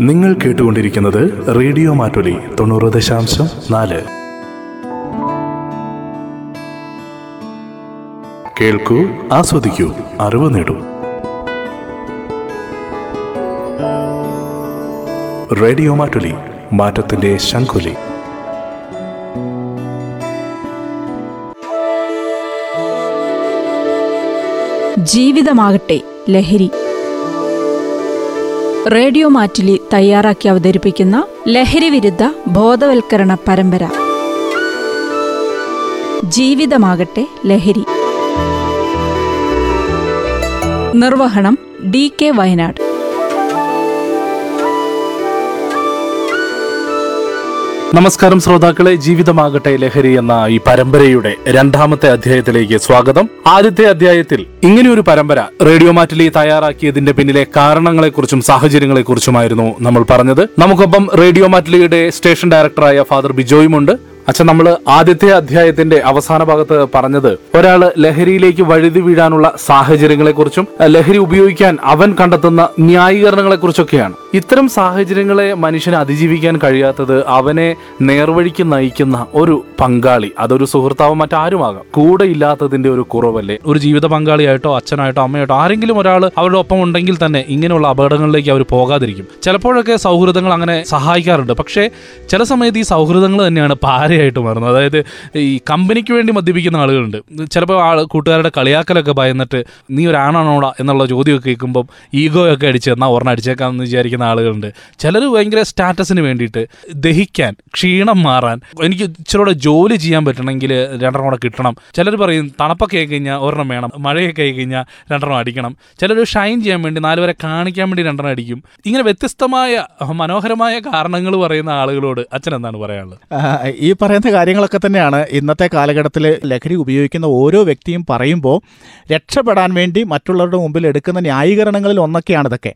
നിങ്ങൾ കേട്ടുകൊണ്ടിരിക്കുന്നത് റേഡിയോ മാറ്റൊലി തൊണ്ണൂറ് ദശാംശം നാല്. കേൾക്കൂ ആസ്വദിക്കൂ അറിവ് നേടൂ. റേഡിയോ മാറ്റൊലി മാറ്റത്തിന്റെ ശംഖുലി. ജീവിതമാകട്ടെ. ലഹരി. റേഡിയോ മാറ്റിലി തയ്യാറാക്കി അവതരിപ്പിക്കുന്ന ലഹരി വിരുദ്ധ ബോധവൽക്കരണ പരമ്പര. ജീവിതമാകട്ടെ ലഹരി. നിർവഹണം ഡി കെ വയനാട്. നമസ്കാരം ശ്രോതാക്കളെ ജീവിതമാകട്ടെ ലഹരി എന്ന ഈ പരമ്പരയുടെ രണ്ടാമത്തെ അധ്യായത്തിലേക്ക് സ്വാഗതം. ആദ്യത്തെ അധ്യായത്തിൽ ഇങ്ങനെയൊരു പരമ്പര റേഡിയോ മാറ്റിലി തയ്യാറാക്കിയതിന്റെ പിന്നിലെ കാരണങ്ങളെക്കുറിച്ചും സാഹചര്യങ്ങളെക്കുറിച്ചുമായിരുന്നു നമ്മൾ പറഞ്ഞത്. നമുക്കൊപ്പം റേഡിയോ മാറ്റിലിയുടെ സ്റ്റേഷൻ ഡയറക്ടറായ ഫാദർ ബിജോയുമുണ്ട്. അച്ഛൻ നമ്മൾ ആദ്യത്തെ അധ്യായത്തിന്റെ അവസാന ഭാഗത്ത് പറഞ്ഞത് ഒരാൾ ലഹരിയിലേക്ക് വഴുതി വീഴാനുള്ള സാഹചര്യങ്ങളെക്കുറിച്ചും ലഹരി ഉപയോഗിക്കാൻ അവൻ കണ്ടെത്തുന്ന ന്യായീകരണങ്ങളെക്കുറിച്ചൊക്കെയാണ്. ഇത്തരം സാഹചര്യങ്ങളെ മനുഷ്യന് അതിജീവിക്കാൻ കഴിയാത്തത് അവനെ നേർവഴിക്ക് നയിക്കുന്ന ഒരു പങ്കാളി അതൊരു സുഹൃത്താവും മറ്റാരുമാകാം. കൂടെ ഇല്ലാത്തതിന്റെ ഒരു കുറവല്ലേ? ഒരു ജീവിത പങ്കാളിയായിട്ടോ അച്ഛനായിട്ടോ അമ്മയായിട്ടോ ആരെങ്കിലും ഒരാൾ അവരുടെ ഒപ്പം ഉണ്ടെങ്കിൽ തന്നെ ഇങ്ങനെയുള്ള അപകടങ്ങളിലേക്ക് അവർ പോകാതിരിക്കും. ചിലപ്പോഴൊക്കെ സൗഹൃദങ്ങൾ അങ്ങനെ സഹായിക്കാറുണ്ട്. പക്ഷേ ചില സമയത്ത് ഈ സൗഹൃദങ്ങൾ തന്നെയാണ് പാരയായിട്ട് മാറുന്നു. അതായത് ഈ കമ്പനിക്ക് വേണ്ടി മദ്യപിക്കുന്ന ആളുകളുണ്ട്. ചിലപ്പോൾ ആൾ കൂട്ടുകാരുടെ കളിയാക്കലൊക്കെ ഭയന്നിട്ട് നീ ഒരു ആണാണോടാ? എന്നുള്ള ചോദ്യമൊക്കെ കേൾക്കുമ്പം ഈഗോ ഒക്കെ അടിച്ച് എന്നാൽ ഒരെണ്ണം അടിച്ചേക്കാമെന്ന് വിചാരിക്കുന്ന ആളുകളുണ്ട്. ചിലർ ഭയങ്കര സ്റ്റാറ്റസിന് വേണ്ടിയിട്ട് ദഹിക്കാൻ ക്ഷീണം മാറാൻ എനിക്ക് ഇച്ചിരൂടെ ജോലി ചെയ്യാൻ പറ്റണമെങ്കിൽ രണ്ടെണ്ണം കൂടെ കിട്ടണം. ചിലർ പറയും തണുപ്പൊക്കെ ആയി കഴിഞ്ഞാൽ ഒരെണ്ണം വേണം. മഴയൊക്കെ ആയി കഴിഞ്ഞാൽ രണ്ടെണ്ണം അടിക്കണം. ചിലർ ഷൈൻ ചെയ്യാൻ വേണ്ടി നാല് വരെ കാണിക്കാൻ വേണ്ടി രണ്ടെണ്ണം അടിക്കും. ഇങ്ങനെ വ്യത്യസ്തമായ മനോഹരമായ കാരണങ്ങൾ പറയുന്ന ആളുകളോട് അച്ഛൻ എന്താണ് പറയാനുള്ളത്? ഈ പറയുന്ന കാര്യങ്ങളൊക്കെ തന്നെയാണ്. ഇന്നത്തെ കാലഘട്ടത്തിൽ ലഹരി ഉപയോഗിക്കുന്ന ഓരോ വ്യക്തിയും പറയുമ്പോൾ രക്ഷപ്പെടാൻ വേണ്ടി മറ്റുള്ളവരുടെ മുമ്പിൽ എടുക്കുന്ന ന്യായീകരണങ്ങളിൽ ഒന്നൊക്കെയാണ് ഇതൊക്കെ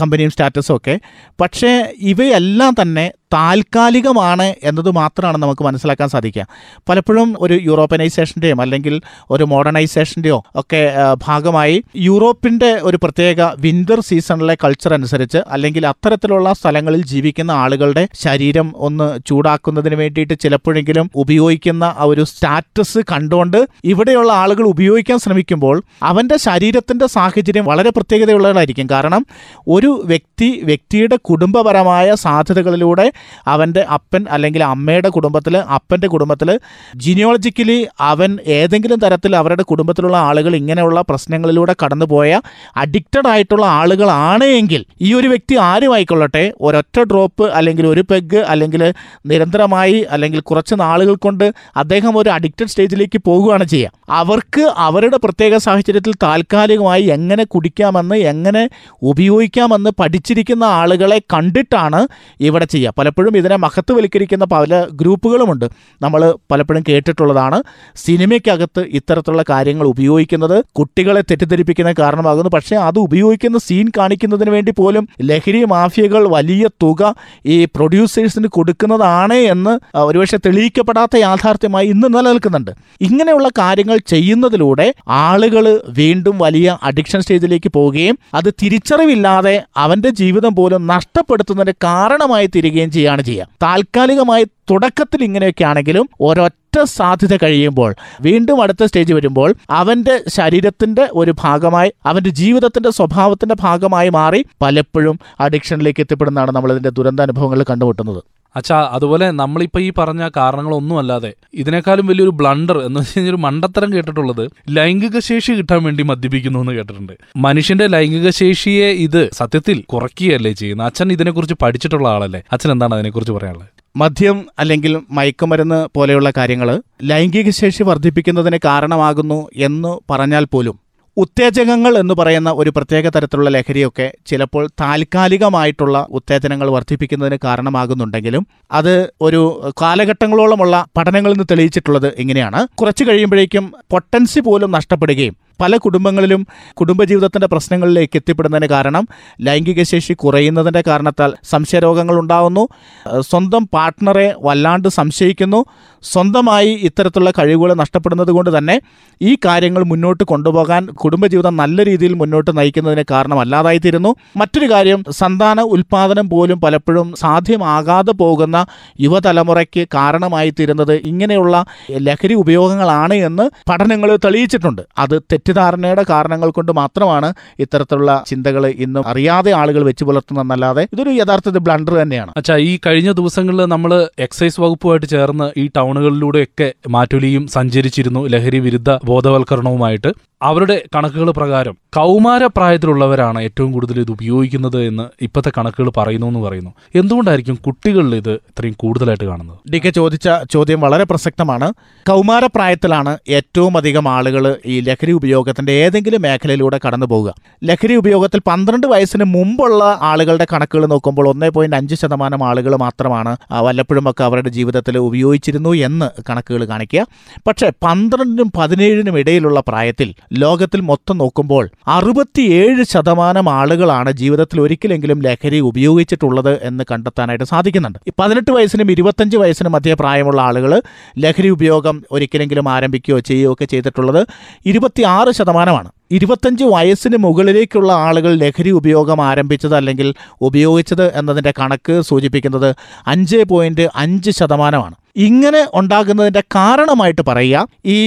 കമ്പനിയും സ്റ്റാറ്റസും ഒക്കെ. പക്ഷേ ഇവയെല്ലാം തന്നെ താൽക്കാലികമാണ് എന്നത് മാത്രമാണ് നമുക്ക് മനസ്സിലാക്കാൻ സാധിക്കുക. പലപ്പോഴും ഒരു യൂറോപ്പനൈസേഷന്റെയും അല്ലെങ്കിൽ ഒരു മോഡേണൈസേഷന്റെയോ ഒക്കെ ഭാഗമായി യൂറോപ്പിന്റെ ഒരു പ്രത്യേക വിന്റർ സീസണിലെ കൾച്ചർ അനുസരിച്ച് അല്ലെങ്കിൽ അത്തരത്തിലുള്ള സ്ഥലങ്ങളിൽ ജീവിക്കുന്ന ആളുകളുടെ ശരീരം ഒന്ന് ചൂടാക്കുന്നതിന് വേണ്ടിയിട്ട് ചിലപ്പോഴെങ്കിലും ഉപയോഗിക്കുന്ന ആ ഒരു സ്റ്റാറ്റസ് കണ്ടുകൊണ്ട് ഇവിടെയുള്ള ആളുകൾ ഉപയോഗിക്കാൻ ശ്രമിക്കുമ്പോൾ അവന്റെ ശരീരത്തിന്റെ സാഹചര്യം വളരെ പ്രത്യേകതയുള്ളതായിരിക്കും. കാരണം ഒരു വ്യക്തി വ്യക്തിയുടെ കുടുംബപരമായ സാധ്യതകളിലൂടെ അവന്റെ അപ്പൻ അല്ലെങ്കിൽ അമ്മയുടെ കുടുംബത്തിൽ അപ്പന്റെ കുടുംബത്തിൽ ജിനിയോളജിക്കലി അവൻ ഏതെങ്കിലും തരത്തിൽ അവരുടെ കുടുംബത്തിലുള്ള ആളുകൾ ഇങ്ങനെയുള്ള പ്രശ്നങ്ങളിലൂടെ കടന്നുപോയ അഡിക്റ്റഡ് ആയിട്ടുള്ള ആളുകളാണ് എങ്കിൽ ഈ ഒരു വ്യക്തി ആരുമായിക്കൊള്ളട്ടെ ഒരൊറ്റ ഡ്രോപ്പ് അല്ലെങ്കിൽ ഒരു പെഗ് അല്ലെങ്കിൽ നിരന്തരമായി അല്ലെങ്കിൽ കുറച്ച് നാളുകൾ കൊണ്ട് അദ്ദേഹം ഒരു അഡിക്റ്റഡ് സ്റ്റേജിലേക്ക് പോകുകയാണ് ചെയ്യുക. അവർക്ക് അവരുടെ പ്രത്യേക സാഹചര്യത്തിൽ താൽക്കാലികമായി എങ്ങനെ കുടിക്കാമെന്ന് എങ്ങനെ ഉപയോഗിക്കാമെന്ന് പഠിച്ചിരിക്കുന്ന ആളുകളെ കണ്ടിട്ടാണ് ഇവിടെ ചെയ്യുക. പലപ്പോഴും ഇതിനെ മഹത്വവൽക്കരിക്കുന്ന പല ഗ്രൂപ്പുകളുമുണ്ട്. നമ്മൾ പലപ്പോഴും കേട്ടിട്ടുള്ളതാണ്. സിനിമയ്ക്കകത്ത് ഇത്തരത്തിലുള്ള കാര്യങ്ങൾ ഉപയോഗിക്കുന്നത് കുട്ടികളെ തെറ്റിദ്ധരിപ്പിക്കുന്ന കാരണമാകുന്നു. പക്ഷേ അത് ഉപയോഗിക്കുന്ന സീൻ കാണിക്കുന്നതിന് വേണ്ടി പോലും ലഹരി മാഫിയകൾ വലിയ തുക ഈ പ്രൊഡ്യൂസേഴ്സിന് കൊടുക്കുന്നതാണ് എന്ന് ഒരുപക്ഷെ തെളിയിക്കപ്പെടാത്ത യാഥാർത്ഥ്യമായി ഇന്ന് നിലനിൽക്കുന്നുണ്ട്. ഇങ്ങനെയുള്ള കാര്യങ്ങൾ ചെയ്യുന്നതിലൂടെ ആളുകൾ വീണ്ടും വലിയ അഡിക്ഷൻ സ്റ്റേജിലേക്ക് പോവുകയും അത് തിരിച്ചറിവില്ലാതെ അവന്റെ ജീവിതം പോലും നഷ്ടപ്പെടുത്തുന്നതിന് കാരണമായി തീരുകയും ചെയ്യുകയാണ് ചെയ്യുക. താൽക്കാലികമായി തുടക്കത്തിൽ ഇങ്ങനെയൊക്കെ ആണെങ്കിലും ഒരൊറ്റ സാധ്യത കഴിയുമ്പോൾ വീണ്ടും അടുത്ത സ്റ്റേജ് വരുമ്പോൾ അവന്റെ ശരീരത്തിന്റെ ഒരു ഭാഗമായി അവന്റെ ജീവിതത്തിന്റെ സ്വഭാവത്തിന്റെ ഭാഗമായി മാറി പലപ്പോഴും അഡിക്ഷനിലേക്ക് എത്തിപ്പെടുന്നതാണ് നമ്മൾ ഇതിന്റെ ദുരന്താനുഭവങ്ങൾ കണ്ടുമുട്ടുന്നത്. അച്ഛാ അതുപോലെ നമ്മളിപ്പോൾ ഈ പറഞ്ഞ കാരണങ്ങളൊന്നും അല്ലാതെ ഇതിനേക്കാളും വലിയൊരു ബ്ലണ്ടർ എന്ന് വെച്ച് കഴിഞ്ഞാൽ ഒരു മണ്ടത്തരം കേട്ടിട്ടുള്ളത് ലൈംഗിക ശേഷി കിട്ടാൻ വേണ്ടി മദ്യപിക്കുന്നു എന്ന് കേട്ടിട്ടുണ്ട്. മനുഷ്യന്റെ ലൈംഗിക ശേഷിയെ ഇത് സത്യത്തിൽ കുറയ്ക്കുകയല്ലേ ചെയ്യുന്നത്? അച്ഛൻ ഇതിനെക്കുറിച്ച് പഠിച്ചിട്ടുള്ള ആളല്ലേ? അച്ഛൻ എന്താണ് അതിനെക്കുറിച്ച് പറയാനുള്ളത്? മദ്യം അല്ലെങ്കിൽ മയക്കുമരുന്ന് പോലെയുള്ള കാര്യങ്ങൾ ലൈംഗിക ശേഷി വർദ്ധിപ്പിക്കുന്നതിന് കാരണമാകുന്നു എന്ന് പറഞ്ഞാൽ പോലും ഉത്തേജകങ്ങൾ എന്ന് പറയുന്ന ഒരു പ്രത്യേക തരത്തിലുള്ള ലഹരിയൊക്കെ ചിലപ്പോൾ താൽക്കാലികമായിട്ടുള്ള ഉത്തേജനങ്ങൾ വർദ്ധിപ്പിക്കുന്നതിന് കാരണമാകുന്നുണ്ടെങ്കിലും അത് ഒരു കാലഘട്ടങ്ങളോളമുള്ള പഠനങ്ങളിൽ നിന്ന് തെളിയിച്ചിട്ടുള്ളത് ഇങ്ങനെയാണ്. കുറച്ച് കഴിയുമ്പോഴേക്കും പൊട്ടൻസി പോലും നഷ്ടപ്പെടുകയും പല കുടുംബങ്ങളിലും കുടുംബജീവിതത്തിന്റെ പ്രശ്നങ്ങളിലേക്ക് എത്തിപ്പെടുന്നതിന് കാരണം ലൈംഗിക ശേഷി കുറയുന്നതിന്റെ കാരണത്താൽ സംശയരോഗങ്ങൾ ഉണ്ടാകുന്നു സ്വന്തം പാർട്ട്ണറെ വല്ലാണ്ട് സംശയിക്കുന്നു. സ്വന്തമായി ഇത്തരത്തിലുള്ള കഴിവുകൾ നഷ്ടപ്പെടുന്നത് കൊണ്ട് തന്നെ ഈ കാര്യങ്ങൾ മുന്നോട്ട് കൊണ്ടുപോകാൻ കുടുംബജീവിതം നല്ല രീതിയിൽ മുന്നോട്ട് നയിക്കുന്നതിന് കാരണമല്ലാതായിത്തീരുന്നു. മറ്റൊരു കാര്യം സന്താന ഉൽപാദനം പോലും പലപ്പോഴും സാധ്യമാകാതെ പോകുന്ന യുവതലമുറയ്ക്ക് കാരണമായി തീരുന്നത് ഇങ്ങനെയുള്ള ലഹരി ഉപയോഗങ്ങളാണ് എന്ന് പഠനങ്ങൾ തെളിയിച്ചിട്ടുണ്ട്. അത് തെറ്റിദ്ധാരണയുടെ കാരണങ്ങൾ കൊണ്ട് മാത്രമാണ് ഇത്തരത്തിലുള്ള ചിന്തകൾ ഇന്നും അറിയാതെ ആളുകൾ വെച്ചു പുലർത്തുന്നതല്ലാതെ ഇതൊരു യഥാർത്ഥത്തിൽ ബ്ലണ്ടർ തന്നെയാണ്. അച്ഛാ ഈ കഴിഞ്ഞ ദിവസങ്ങളിൽ നമ്മൾ എക്സൈസ് വകുപ്പുമായിട്ട് ചേർന്ന് ഈ ടൗണുകളിലൂടെയൊക്കെ മാറ്റുലിയും സഞ്ചരിച്ചിരുന്നു ലഹരി വിരുദ്ധ ബോധവൽക്കരണവുമായിട്ട്. അവരുടെ കണക്കുകൾ പ്രകാരം കൗമാരപ്രായത്തിലുള്ളവരാണ് ഏറ്റവും കൂടുതൽ ഇത് ഉപയോഗിക്കുന്നത് എന്ന് ഇപ്പോഴത്തെ കണക്കുകൾ പറയുന്നു എന്ന് പറയുന്നു. എന്തുകൊണ്ടായിരിക്കും കുട്ടികളിൽ ഇത് ഇത്രയും കൂടുതലായിട്ട് കാണുന്നത്? ഡി കെ ചോദിച്ച ചോദ്യം വളരെ പ്രസക്തമാണ്. കൗമാരപ്രായത്തിലാണ് ഏറ്റവും അധികം ആളുകൾ ഈ ലഹരി ഉപയോഗത്തിന്റെ ഏതെങ്കിലും മേഖലയിലൂടെ കടന്നു പോവുക. ലഹരി ഉപയോഗത്തിൽ പന്ത്രണ്ട് വയസ്സിന് മുമ്പുള്ള ആളുകളുടെ കണക്കുകൾ നോക്കുമ്പോൾ ഒന്നേ പോയിന്റ് അഞ്ച് ശതമാനം ആളുകൾ മാത്രമാണ് വല്ലപ്പോഴും ഒക്കെ അവരുടെ ജീവിതത്തിൽ ഉപയോഗിച്ചിരുന്നു എന്ന് കണക്കുകൾ കാണിക്കുക. പക്ഷേ പന്ത്രണ്ടിനും പതിനേഴിനും ഇടയിലുള്ള പ്രായത്തിൽ ലോകത്തിൽ മൊത്തം നോക്കുമ്പോൾ അറുപത്തിയേഴ് ശതമാനം ആളുകളാണ് ജീവിതത്തിൽ ഒരിക്കലെങ്കിലും ലഹരി ഉപയോഗിച്ചിട്ടുള്ളത് എന്ന് കണ്ടെത്താനായിട്ട് സാധിക്കുന്നുണ്ട്. പതിനെട്ട് വയസ്സിനും ഇരുപത്തഞ്ച് വയസ്സിനും മധ്യ പ്രായമുള്ള ആളുകൾ ലഹരി ഉപയോഗം ഒരിക്കലെങ്കിലും ആരംഭിക്കുകയോ ചെയ്യുകയോ ഒക്കെ ചെയ്തിട്ടുള്ളത് ഇരുപത്തിയാറ് ശതമാനമാണ്. ഇരുപത്തഞ്ച് വയസ്സിന് മുകളിലേക്കുള്ള ആളുകൾ ലഹരി ഉപയോഗം ആരംഭിച്ചത് അല്ലെങ്കിൽ ഉപയോഗിച്ചത് എന്നതിന്റെ കണക്ക് സൂചിപ്പിക്കുന്നത് അഞ്ച് പോയിന്റ് അഞ്ച് ശതമാനമാണ്. ഇങ്ങനെ ഉണ്ടാകുന്നതിന്റെ കാരണമായിട്ട് പറയുക ഈ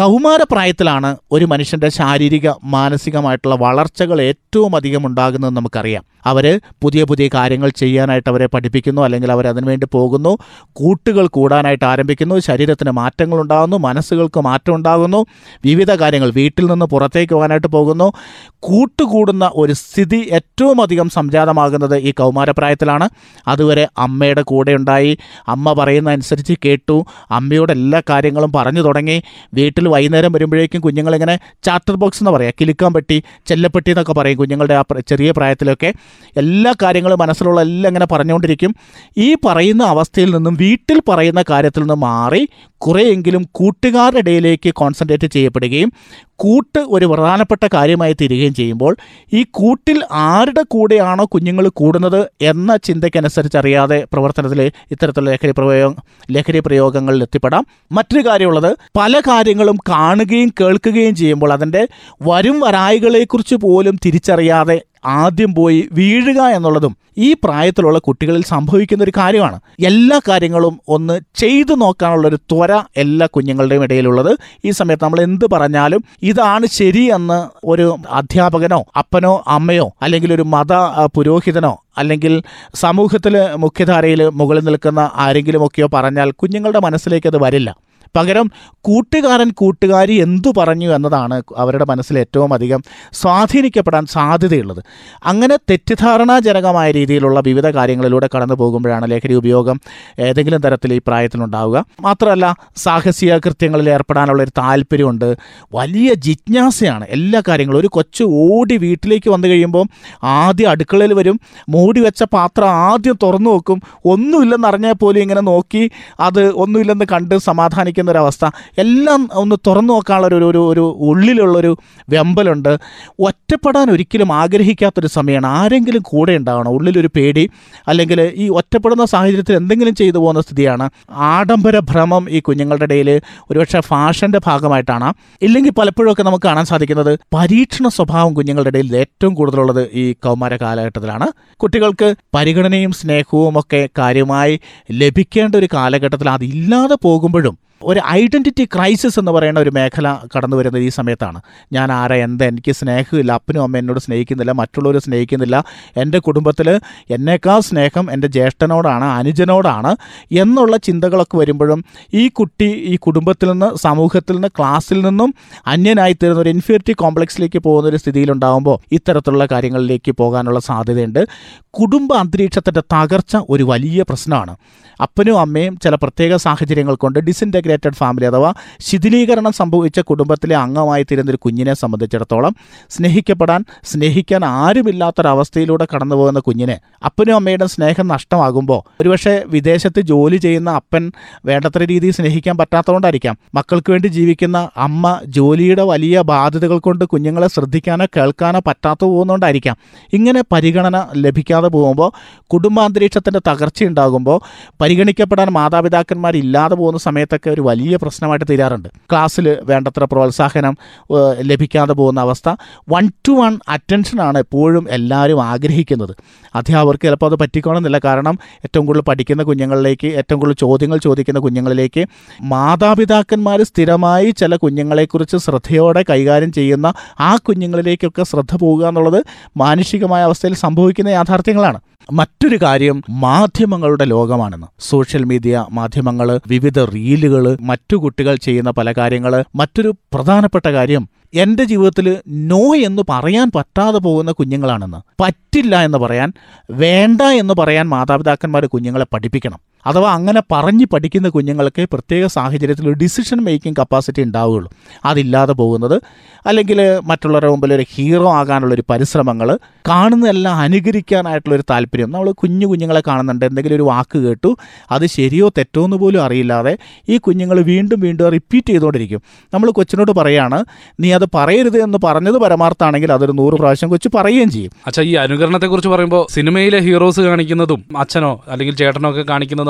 കൗമാരപ്രായത്തിലാണ് ഒരു മനുഷ്യന്റെ ശാരീരിക മാനസികമായിട്ടുള്ള വളർച്ചകൾ ഏറ്റവും അധികം ഉണ്ടാകുന്നതെന്ന് നമുക്കറിയാം. അവർ പുതിയ പുതിയ കാര്യങ്ങൾ ചെയ്യാനായിട്ട് അവരെ പഠിപ്പിക്കുന്നു അല്ലെങ്കിൽ അവർ അതിനുവേണ്ടി പോകുന്നു കൂട്ടുകൾ കൂടാനായിട്ട് ആരംഭിക്കുന്നു ശരീരത്തിന് മാറ്റങ്ങൾ ഉണ്ടാകുന്നു മനസ്സുകൾക്ക് മാറ്റം ഉണ്ടാകുന്നു വിവിധ കാര്യങ്ങൾ വീട്ടിൽ നിന്ന് പുറത്തേക്ക് പോകാനായിട്ട് പോകുന്നു. കൂട്ടുകൂടുന്ന ഒരു സ്ഥിതി ഏറ്റവും അധികം സംജാതമാകുന്നത് ഈ കൗമാരപ്രായത്തിലാണ്. അതുവരെ അമ്മയുടെ കൂടെ ഉണ്ടായി. അമ്മ പറയുന്ന അനുസരിച്ച് കേട്ടു. അമ്മയോട് എല്ലാ കാര്യങ്ങളും പറഞ്ഞു തുടങ്ങി. വീട്ടിൽ വൈകുന്നേരം വരുമ്പോഴേക്കും കുഞ്ഞുങ്ങളിങ്ങനെ ചാറ്റർ ബോക്സ് എന്ന് പറയാം കിലുക്കാൻ പറ്റി ചെല്ലപ്പെട്ടി എന്നൊക്കെ പറയും കുഞ്ഞുങ്ങളുടെ ആ ചെറിയ പ്രായത്തിലൊക്കെ. എല്ലാ കാര്യങ്ങളും മനസ്സിലുള്ള എല്ലാം ഇങ്ങനെ പറഞ്ഞുകൊണ്ടിരിക്കും. ഈ പറയുന്ന അവസ്ഥയിൽ നിന്നും വീട്ടിൽ പറയുന്ന കാര്യത്തിൽ നിന്ന് മാറി കുറേയെങ്കിലും കൂട്ടുകാരുടെ ഇടയിലേക്ക് കോൺസെൻട്രേറ്റ് ചെയ്യപ്പെടുകയും കൂട്ട് ഒരു പ്രധാനപ്പെട്ട കാര്യമായി തീരുകയും ചെയ്യുമ്പോൾ ഈ കൂട്ടിൽ ആരുടെ കൂടെയാണോ കുഞ്ഞുങ്ങൾ കൂടുന്നത് എന്ന ചിന്തയ്ക്കനുസരിച്ച് അറിയാതെ പ്രവർത്തനത്തിൽ ഇത്തരത്തിലുള്ള ലഹരി പ്രയോഗം ലഹരി പ്രയോഗങ്ങളിൽ എത്തിപ്പെടാം. മറ്റൊരു കാര്യമുള്ളത് പല കാര്യങ്ങളും കാണുകയും കേൾക്കുകയും ചെയ്യുമ്പോൾ അതിന്റെ വരും വരായികളെക്കുറിച്ച് പോലും തിരിച്ചറിയാതെ ആദ്യം പോയി വീഴുക എന്നുള്ളതും ഈ പ്രായത്തിലുള്ള കുട്ടികളിൽ സംഭവിക്കുന്ന ഒരു കാര്യമാണ്. എല്ലാ കാര്യങ്ങളും ഒന്ന് ചെയ്തു നോക്കാനുള്ള ഒരു ത്വര എല്ലാ കുഞ്ഞുങ്ങളുടെയും ഇടയിലുള്ളത്. ഈ സമയത്ത് നമ്മൾ എന്ത് പറഞ്ഞാലും ഇതാണ് ശരിയെന്ന് ഒരു അധ്യാപകനോ അപ്പനോ അമ്മയോ അല്ലെങ്കിൽ ഒരു മത പുരോഹിതനോ അല്ലെങ്കിൽ സമൂഹത്തിൽ മുഖ്യധാരയിൽ മുകളിൽ നിൽക്കുന്ന ആരെങ്കിലുമൊക്കെയോ പറഞ്ഞാൽ കുഞ്ഞുങ്ങളുടെ മനസ്സിലേക്ക് അത് വരില്ല. പകരം കൂട്ടുകാരൻ കൂട്ടുകാരി എന്തു പറഞ്ഞു എന്നതാണ് അവരുടെ മനസ്സിൽ ഏറ്റവും അധികം സ്വാധീനിക്കപ്പെടാൻ സാധ്യതയുള്ളത്. അങ്ങനെ തെറ്റിദ്ധാരണാജനകമായ രീതിയിലുള്ള വിവിധ കാര്യങ്ങളിലൂടെ കടന്നു പോകുമ്പോഴാണ് ലഹരി ഉപയോഗം ഏതെങ്കിലും തരത്തിൽ ഈ പ്രായത്തിലുണ്ടാവുക. മാത്രമല്ല സാഹസിക കൃത്യങ്ങളിൽ ഏർപ്പെടാനുള്ള ഒരു താല്പര്യമുണ്ട്. വലിയ ജിജ്ഞാസയാണ് എല്ലാ കാര്യങ്ങളും. ഒരു കൊച്ചു ഓടി വീട്ടിലേക്ക് വന്നു കഴിയുമ്പോൾ ആദ്യം അടുക്കളയിൽ വരും മൂടി വെച്ച പാത്രം ആദ്യം തുറന്നു നോക്കും ഒന്നുമില്ലെന്ന് അറിഞ്ഞാൽ പോലും ഇങ്ങനെ നോക്കി അത് ഒന്നുമില്ലെന്ന് കണ്ട് സമാധാനിക്കുന്ന ഒരവസ്ഥ എല്ലാം ഒന്ന് തുറന്നു നോക്കാനുള്ള ഒരു ഒരു ഉള്ളിലുള്ളൊരു വെമ്പലുണ്ട്. ഒറ്റപ്പെടാൻ ഒരിക്കലും ആഗ്രഹിക്കാത്തൊരു സമയമാണ്. ആരെങ്കിലും കൂടെ ഉണ്ടാവണം. ഉള്ളിലൊരു പേടി അല്ലെങ്കിൽ ഈ ഒറ്റപ്പെടുന്ന സാഹചര്യത്തിൽ എന്തെങ്കിലും ചെയ്തു പോകുന്ന സ്ഥിതിയാണ്. ആഡംബര ഭ്രമം ഈ കുഞ്ഞുങ്ങളുടെ ഇടയിൽ ഒരുപക്ഷെ ഫാഷന്റെ ഭാഗമായിട്ടാണ്. ഇല്ലെങ്കിൽ പലപ്പോഴൊക്കെ നമുക്ക് കാണാൻ സാധിക്കുന്നത് പരീക്ഷണ സ്വഭാവം കുഞ്ഞുങ്ങളുടെ ഇടയിൽ ഏറ്റവും കൂടുതലുള്ളത് ഈ കൗമാര കാലഘട്ടത്തിലാണ്. കുട്ടികൾക്ക് പരിഗണനയും സ്നേഹവും ഒക്കെ കാര്യമായി ലഭിക്കേണ്ട ഒരു കാലഘട്ടത്തിൽ അതില്ലാതെ പോകുമ്പോഴും ഒരു ഐഡന്റിറ്റി ക്രൈസിസ് എന്ന് പറയുന്ന ഒരു മേഖല കടന്നു വരുന്നത് ഈ സമയത്താണ്. ഞാൻ ആരാ എന്താ എനിക്ക് സ്നേഹമില്ല അപ്പനും അമ്മ എന്നോട് സ്നേഹിക്കുന്നില്ല മറ്റുള്ളവർ സ്നേഹിക്കുന്നില്ല എന്റെ കുടുംബത്തിൽ എന്നേക്കാൾ സ്നേഹം എന്റെ ജ്യേഷ്ഠനോടാണ് അനുജനോടാണ് എന്നുള്ള ചിന്തകളൊക്കെ വരുമ്പോഴും ഈ കുട്ടി ഈ കുടുംബത്തിൽ നിന്ന് സമൂഹത്തിൽ നിന്ന് ക്ലാസ്സിൽ നിന്നും അന്യനായി അന്യനായിത്തീരുന്ന ഒരു ഇൻഫീരിറ്റി കോംപ്ലക്സിലേക്ക് പോകുന്ന ഒരു സ്ഥിതിയിലുണ്ടാകുമ്പോൾ ഇത്തരത്തിലുള്ള കാര്യങ്ങളിലേക്ക് പോകാനുള്ള സാധ്യതയുണ്ട്. കുടുംബ അന്തരീക്ഷത്തിന്റെ തകർച്ച ഒരു വലിയ പ്രശ്നമാണ്. അപ്പനും അമ്മയും ചില പ്രത്യേക സാഹചര്യങ്ങൾ കൊണ്ട് ഡിസിന്റഗ്രേറ്റ് ഡിസിന്റഗ്രേറ്റഡ് ഫാമിലി അഥവാ ശിഥിലീകരണം സംഭവിച്ച കുടുംബത്തിലെ അംഗമായി തീരുന്നൊരു കുഞ്ഞിനെ സംബന്ധിച്ചിടത്തോളം സ്നേഹിക്കപ്പെടാൻ സ്നേഹിക്കാൻ ആരുമില്ലാത്തൊരവസ്ഥയിലൂടെ കടന്നു പോകുന്ന കുഞ്ഞിനെ അപ്പനും അമ്മയുടെ സ്നേഹം നഷ്ടമാകുമ്പോൾ ഒരുപക്ഷെ വിദേശത്ത് ജോലി ചെയ്യുന്ന അപ്പൻ വേണ്ടത്ര രീതിയിൽ സ്നേഹിക്കാൻ പറ്റാത്തതുകൊണ്ടായിരിക്കാം. മക്കൾക്ക് വേണ്ടി ജീവിക്കുന്ന അമ്മ ജോലിയുടെ വലിയ ബാധ്യതകൾ കൊണ്ട് കുഞ്ഞുങ്ങളെ ശ്രദ്ധിക്കാനോ കേൾക്കാനോ പറ്റാത്ത പോകുന്നതുകൊണ്ടായിരിക്കാം. ഇങ്ങനെ പരിഗണന ലഭിക്കാതെ പോകുമ്പോൾ കുടുംബാന്തരീക്ഷത്തിന്റെ തകർച്ചയുണ്ടാകുമ്പോൾ പരിഗണിക്കപ്പെടാൻ മാതാപിതാക്കന്മാരില്ലാതെ പോകുന്ന സമയത്തൊക്കെ ഒരു വലിയ പ്രശ്നമായിട്ട് തീരാറുണ്ട്. ക്ലാസ്സിൽ വേണ്ടത്ര പ്രോത്സാഹനം ലഭിക്കാതെ പോകുന്ന അവസ്ഥ. വൺ ടു വൺ അറ്റൻഷനാണ് എപ്പോഴും എല്ലാവരും ആഗ്രഹിക്കുന്നത്. അധ്യാപകർക്ക് ചിലപ്പോൾ അത് പറ്റിക്കോണമെന്നില്ല കാരണം ഏറ്റവും കൂടുതൽ പഠിക്കുന്ന കുഞ്ഞുങ്ങളിലേക്ക് ഏറ്റവും കൂടുതൽ ചോദ്യങ്ങൾ ചോദിക്കുന്ന കുഞ്ഞുങ്ങളിലേക്ക് മാതാപിതാക്കന്മാർ സ്ഥിരമായി ചില കുഞ്ഞുങ്ങളെക്കുറിച്ച് ശ്രദ്ധയോടെ കൈകാര്യം ചെയ്യുന്ന ആ കുഞ്ഞുങ്ങളിലേക്കൊക്കെ ശ്രദ്ധ പോകുക എന്നുള്ളത് മാനുഷികമായ അവസ്ഥയിൽ സംഭവിക്കുന്ന യാഥാർത്ഥ്യങ്ങളാണ്. മറ്റൊരു കാര്യം മാധ്യമങ്ങളുടെ ലോകമാണെന്ന്. സോഷ്യൽ മീഡിയ മാധ്യമങ്ങൾ വിവിധ റീലുകൾ മറ്റു കുട്ടികൾ ചെയ്യുന്ന പല കാര്യങ്ങൾ മറ്റൊരു പ്രധാനപ്പെട്ട കാര്യം എന്റെ ജീവിതത്തിൽ നോ എന്ന് പറയാൻ പറ്റാതെ പോകുന്ന കുഞ്ഞുങ്ങളാണെന്ന്. പറ്റില്ല എന്ന് പറയാൻ വേണ്ട എന്ന് പറയാൻ മാതാപിതാക്കന്മാർ കുഞ്ഞുങ്ങളെ പഠിപ്പിക്കണം. അഥവാ അങ്ങനെ പറഞ്ഞ് പഠിക്കുന്ന കുഞ്ഞുങ്ങൾക്ക് പ്രത്യേക സാഹചര്യത്തിൽ ഒരു ഡിസിഷൻ മേക്കിംഗ് കപ്പാസിറ്റി ഉണ്ടാവുകയുള്ളൂ. അതില്ലാതെ പോകുന്നത് അല്ലെങ്കിൽ മറ്റുള്ളവരുടെ മുമ്പിൽ ഒരു ഹീറോ ആകാനുള്ളൊരു പരിശ്രമങ്ങൾ കാണുന്നതെല്ലാം അനുകരിക്കാനായിട്ടുള്ളൊരു താല്പര്യം. നമ്മൾ കുഞ്ഞു കുഞ്ഞുങ്ങളെ കാണുന്നുണ്ട് എന്തെങ്കിലും ഒരു വാക്ക് കേട്ടു അത് ശരിയോ തെറ്റോ എന്ന് പോലും അറിയില്ലാതെ ഈ കുഞ്ഞുങ്ങൾ വീണ്ടും വീണ്ടും റിപ്പീറ്റ് ചെയ്തുകൊണ്ടിരിക്കും. നമ്മൾ കൊച്ചിനോട് പറയാണ് നീ അത് പറയരുത് എന്ന് പറഞ്ഞത് പരമാർത്ഥാണെങ്കിൽ അതൊരു നൂറ് പ്രാവശ്യം കൊച്ചു പറയുകയും ചെയ്യും. അച്ഛാ ഈ അനുകരണത്തെക്കുറിച്ച് പറയുമ്പോൾ സിനിമയിലെ ഹീറോസ് കാണിക്കുന്നതും അച്ഛനോ അല്ലെങ്കിൽ ചേട്ടനോ ഒക്കെ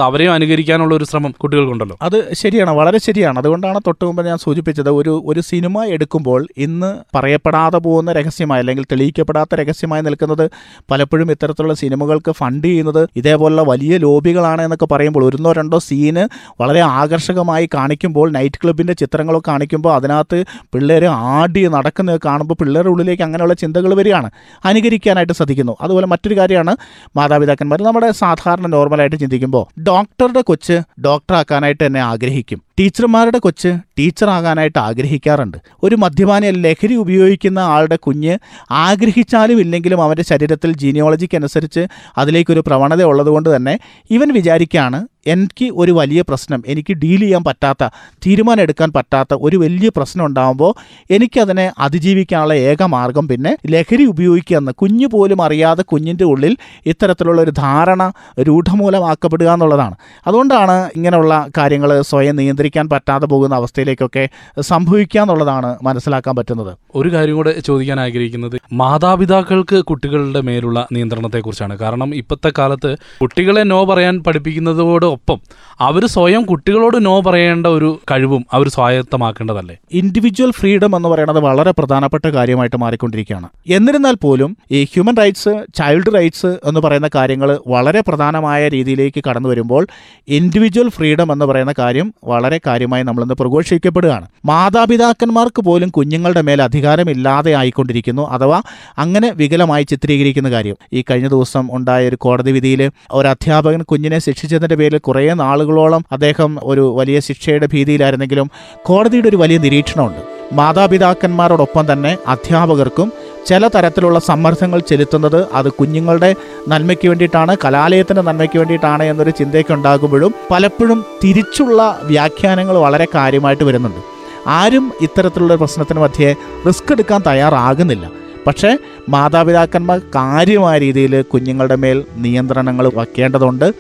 അവരെയും അനുകരിക്കാനുള്ള ഒരു ശ്രമം കുട്ടികൾക്കുണ്ടല്ലോ. അത് ശരിയാണ് വളരെ ശരിയാണ്. അതുകൊണ്ടാണ് തൊട്ട് മുമ്പ് ഞാൻ സൂചിപ്പിച്ചത് ഒരു ഒരു സിനിമ എടുക്കുമ്പോൾ ഇന്ന് പറയപ്പെടാതെ പോകുന്ന രഹസ്യമായി അല്ലെങ്കിൽ തെളിയിക്കപ്പെടാത്ത രഹസ്യമായി നിൽക്കുന്നത് പലപ്പോഴും ഇത്തരത്തിലുള്ള സിനിമകൾക്ക് ഫണ്ട് ചെയ്യുന്നത് ഇതേപോലുള്ള വലിയ ലോബികളാണ് എന്നൊക്കെ പറയുമ്പോൾ ഒരുന്നോ രണ്ടോ സീന് വളരെ ആകർഷകമായി കാണിക്കുമ്പോൾ നൈറ്റ് ക്ലബിന്റെ ചിത്രങ്ങളൊക്കെ കാണിക്കുമ്പോൾ അതിനകത്ത് പിള്ളേർ ആടി നടക്കുന്നത് കാണുമ്പോൾ പിള്ളേരുടെ ഉള്ളിലേക്ക് അങ്ങനെയുള്ള ചിന്തകൾ വരികയാണ്. അനുകരിക്കാനായിട്ട് ശ്രദ്ധിക്കുന്നു. അതുപോലെ മറ്റൊരു കാര്യമാണ് മാതാപിതാക്കന്മാർ. നമ്മുടെ സാധാരണ നോർമലായിട്ട് ചിന്തിക്കുമ്പോൾ ഡോക്ടറുടെ കൊച്ച് ഡോക്ടറാക്കാനായിട്ട് എന്നെ ആഗ്രഹിക്കും. ടീച്ചർമാരുടെ കൊച്ച് ടീച്ചറാകാനായിട്ട് ആഗ്രഹിക്കാറുണ്ട്. ഒരു മദ്യപാനി ലഹരി ഉപയോഗിക്കുന്ന ആളുടെ കുഞ്ഞ് ആഗ്രഹിച്ചാലും ഇല്ലെങ്കിലും അവന്റെ ശരീരത്തിൽ ജീനിയോളജിക്കനുസരിച്ച് അതിലേക്കൊരു പ്രവണത ഉള്ളതുകൊണ്ട് തന്നെ ഇവൻ വിചാരിക്കുകയാണ് എനിക്ക് ഒരു വലിയ പ്രശ്നം എനിക്ക് ഡീൽ ചെയ്യാൻ പറ്റാത്ത തീരുമാനം എടുക്കാൻ പറ്റാത്ത ഒരു വലിയ പ്രശ്നം ഉണ്ടാകുമ്പോൾ എനിക്കതിനെ അതിജീവിക്കാനുള്ള ഏക മാർഗം പിന്നെ ലഹരി ഉപയോഗിക്കുക എന്ന്. കുഞ്ഞു പോലും അറിയാതെ കുഞ്ഞിന്റെ ഉള്ളിൽ ഇത്തരത്തിലുള്ള ഒരു ധാരണ രൂഢമൂലമാക്കപ്പെടുക എന്നുള്ളതാണ്. അതുകൊണ്ടാണ് ഇങ്ങനെയുള്ള കാര്യങ്ങൾ സ്വയം നിയന്ത്രിക്കാൻ പറ്റാതെ പോകുന്ന അവസ്ഥയിലേക്കൊക്കെ സംഭവിക്കുക എന്നുള്ളതാണ് മനസ്സിലാക്കാൻ പറ്റുന്നത്. ഒരു കാര്യം കൂടെ ചോദിക്കാൻ ആഗ്രഹിക്കുന്നത് മാതാപിതാക്കൾക്ക് കുട്ടികളുടെ മേലുള്ള നിയന്ത്രണത്തെക്കുറിച്ചാണ്. കാരണം ഇപ്പോഴത്തെ കാലത്ത് കുട്ടികളെ നോ പറയാൻ പഠിപ്പിക്കുന്നതോടൊപ്പം അവർ സ്വയം കുട്ടികളോട് നോ പറയേണ്ട ഒരു കഴിവും അവർ സ്വായത്തമാക്കേണ്ടതല്ലേ? ഇൻഡിവിജ്വൽ ഫ്രീഡം എന്ന് പറയുന്നത് വളരെ പ്രധാനപ്പെട്ട കാര്യമായിട്ട് മാറിക്കൊണ്ടിരിക്കുകയാണ്. എന്നിരുന്നാൽ പോലും ഈ ഹ്യൂമൻ റൈറ്റ്സ് ചൈൽഡ് റൈറ്റ്സ് എന്ന് പറയുന്ന കാര്യങ്ങൾ വളരെ പ്രധാനമായ രീതിയിലേക്ക് കടന്നു വരുമ്പോൾ ഇൻഡിവിജ്വൽ ഫ്രീഡം എന്ന് പറയുന്ന കാര്യം വളരെ കാര്യമായി നമ്മളിന്ന് പ്രഘോഷിക്കപ്പെടുകയാണ്. മാതാപിതാക്കന്മാർക്ക് പോലും കുഞ്ഞുങ്ങളുടെ മേൽ അധികാരമില്ലാതെ ആയിക്കൊണ്ടിരിക്കുന്നു. അഥവാ അങ്ങനെ വികലമായി ചിത്രീകരിക്കുന്ന കാര്യം. ഈ കഴിഞ്ഞ ദിവസം ഉണ്ടായ ഒരു കോടതി വിധിയിൽ ഒരു അധ്യാപകൻ കുഞ്ഞിനെ ശിക്ഷിച്ചതിന്റെ പേരിൽ കുറേ നാളുകളോളം അദ്ദേഹം ഒരു വലിയ ശിക്ഷയുടെ ഭീതിയിലായിരുന്നെങ്കിലും കോടതിയുടെ ഒരു വലിയ നിരീക്ഷണമുണ്ട്. മാതാപിതാക്കന്മാരോടൊപ്പം തന്നെ അധ്യാപകർക്കും ചില തരത്തിലുള്ള സമ്മർദ്ദങ്ങൾ ചെലുത്തുന്നത് അത് കുഞ്ഞുങ്ങളുടെ നന്മയ്ക്ക് വേണ്ടിയിട്ടാണ് കലാലയത്തിന്റെ നന്മയ്ക്ക് വേണ്ടിയിട്ടാണ് എന്നൊരു ചിന്തയൊക്കെ ഉണ്ടാകുമ്പോഴും പലപ്പോഴും തിരിച്ചുള്ള വ്യാഖ്യാനങ്ങൾ വളരെ കാര്യമായിട്ട് വരുന്നുണ്ട്. ആരും ഇത്തരത്തിലുള്ള പ്രശ്നത്തിന് മധ്യേ റിസ്ക് എടുക്കാൻ തയ്യാറാകുന്നില്ല. പക്ഷേ മാതാപിതാക്കന്മാർ കാര്യമായ രീതിയിൽ കുഞ്ഞുങ്ങളുടെ മേൽ നിയന്ത്രണങ്ങൾ വയ്ക്കേണ്ടതുണ്ട്.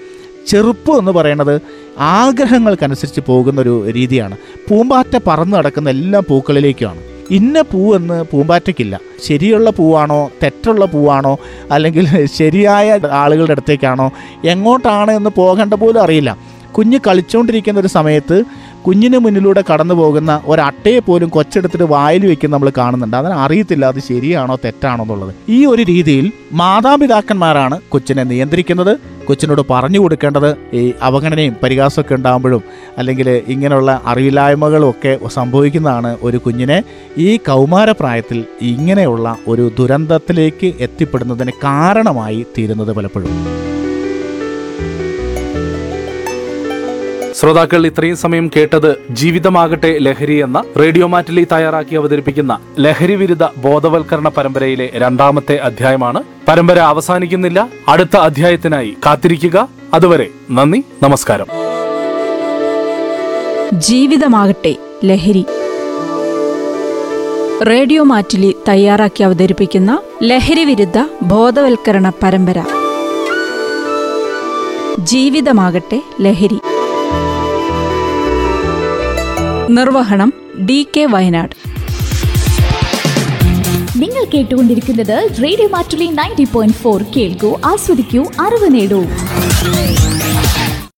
ചെറുപ്പം എന്ന് പറയുന്നത് ആഗ്രഹങ്ങൾക്കനുസരിച്ച് പോകുന്നൊരു രീതിയാണ്. പൂമ്പാറ്റ പറന്നു നടക്കുന്ന എല്ലാ പൂക്കളിലേക്കുമാണ്. ഇന്ന പൂവെന്ന് പൂമ്പാറ്റയ്ക്കില്ല. ശരിയുള്ള പൂവാണോ തെറ്റുള്ള പൂവാണോ അല്ലെങ്കിൽ ശരിയായ ആളുകളുടെ അടുത്തേക്കാണോ എങ്ങോട്ടാണ് എന്ന് പോകേണ്ട പോലും അറിയില്ല. കുഞ്ഞ് കളിച്ചുകൊണ്ടിരിക്കുന്ന ഒരു സമയത്ത് കുഞ്ഞിന് മുന്നിലൂടെ കടന്നു പോകുന്ന ഒരട്ടയെ പോലും കൊച്ചെടുത്തിട്ട് വായിൽ വെക്കുന്ന നമ്മൾ കാണുന്നുണ്ട്. അതിന് അറിയത്തില്ല അത് ശരിയാണോ തെറ്റാണോ എന്നുള്ളത്. ഈ ഒരു രീതിയിൽ മാതാപിതാക്കന്മാരാണ് കൊച്ചിനെ നിയന്ത്രിക്കുന്നത്. കൊച്ചിനോട് പറഞ്ഞു കൊടുക്കേണ്ടത് ഈ അവഗണനയും പരിഹാസമൊക്കെ ഉണ്ടാകുമ്പോഴും അല്ലെങ്കിൽ ഇങ്ങനെയുള്ള അറിവില്ലായ്മകളും ഒക്കെ സംഭവിക്കുന്നതാണ് ഒരു കുഞ്ഞിനെ ഈ കൗമാരപ്രായത്തിൽ ഇങ്ങനെയുള്ള ഒരു ദുരന്തത്തിലേക്ക് എത്തിപ്പെടുന്നതിന് കാരണമായി തീരുന്നത് പലപ്പോഴും. ശ്രോതാക്കൾ ഇത്രയും സമയം കേട്ടത് ജീവിതമാകട്ടെ ലഹരി എന്ന റേഡിയോ മാറ്റിലി തയ്യാറാക്കി അവതരിപ്പിക്കുന്ന ലഹരി വിരുദ്ധ ബോധവൽക്കരണ പരമ്പരയിലെ രണ്ടാമത്തെ അധ്യായമാണ്. പരമ്പര അവസാനിക്കുന്നില്ല. അടുത്ത അധ്യായത്തിനായി കാത്തിരിക്കുക. അതുവരെ നന്ദി നമസ്കാരം. ജീവിതമാകട്ടെ ലഹരി. റേഡിയോ മാറ്റിലി തയ്യാറാക്കി അവതരിപ്പിക്കുന്ന ലഹരി വിരുദ്ധ ബോധവൽക്കരണ പരമ്പര. ജീവിതമാകട്ടെ ലഹരി. നിർവഹണം ഡി കെ വയനാട്. നിങ്ങൾ കേട്ടുകൊണ്ടിരിക്കുന്നത് radio Mattoli ninety point four കേൾക്കൂ ആസ്വദിക്കൂ അറിവ് നേടൂ.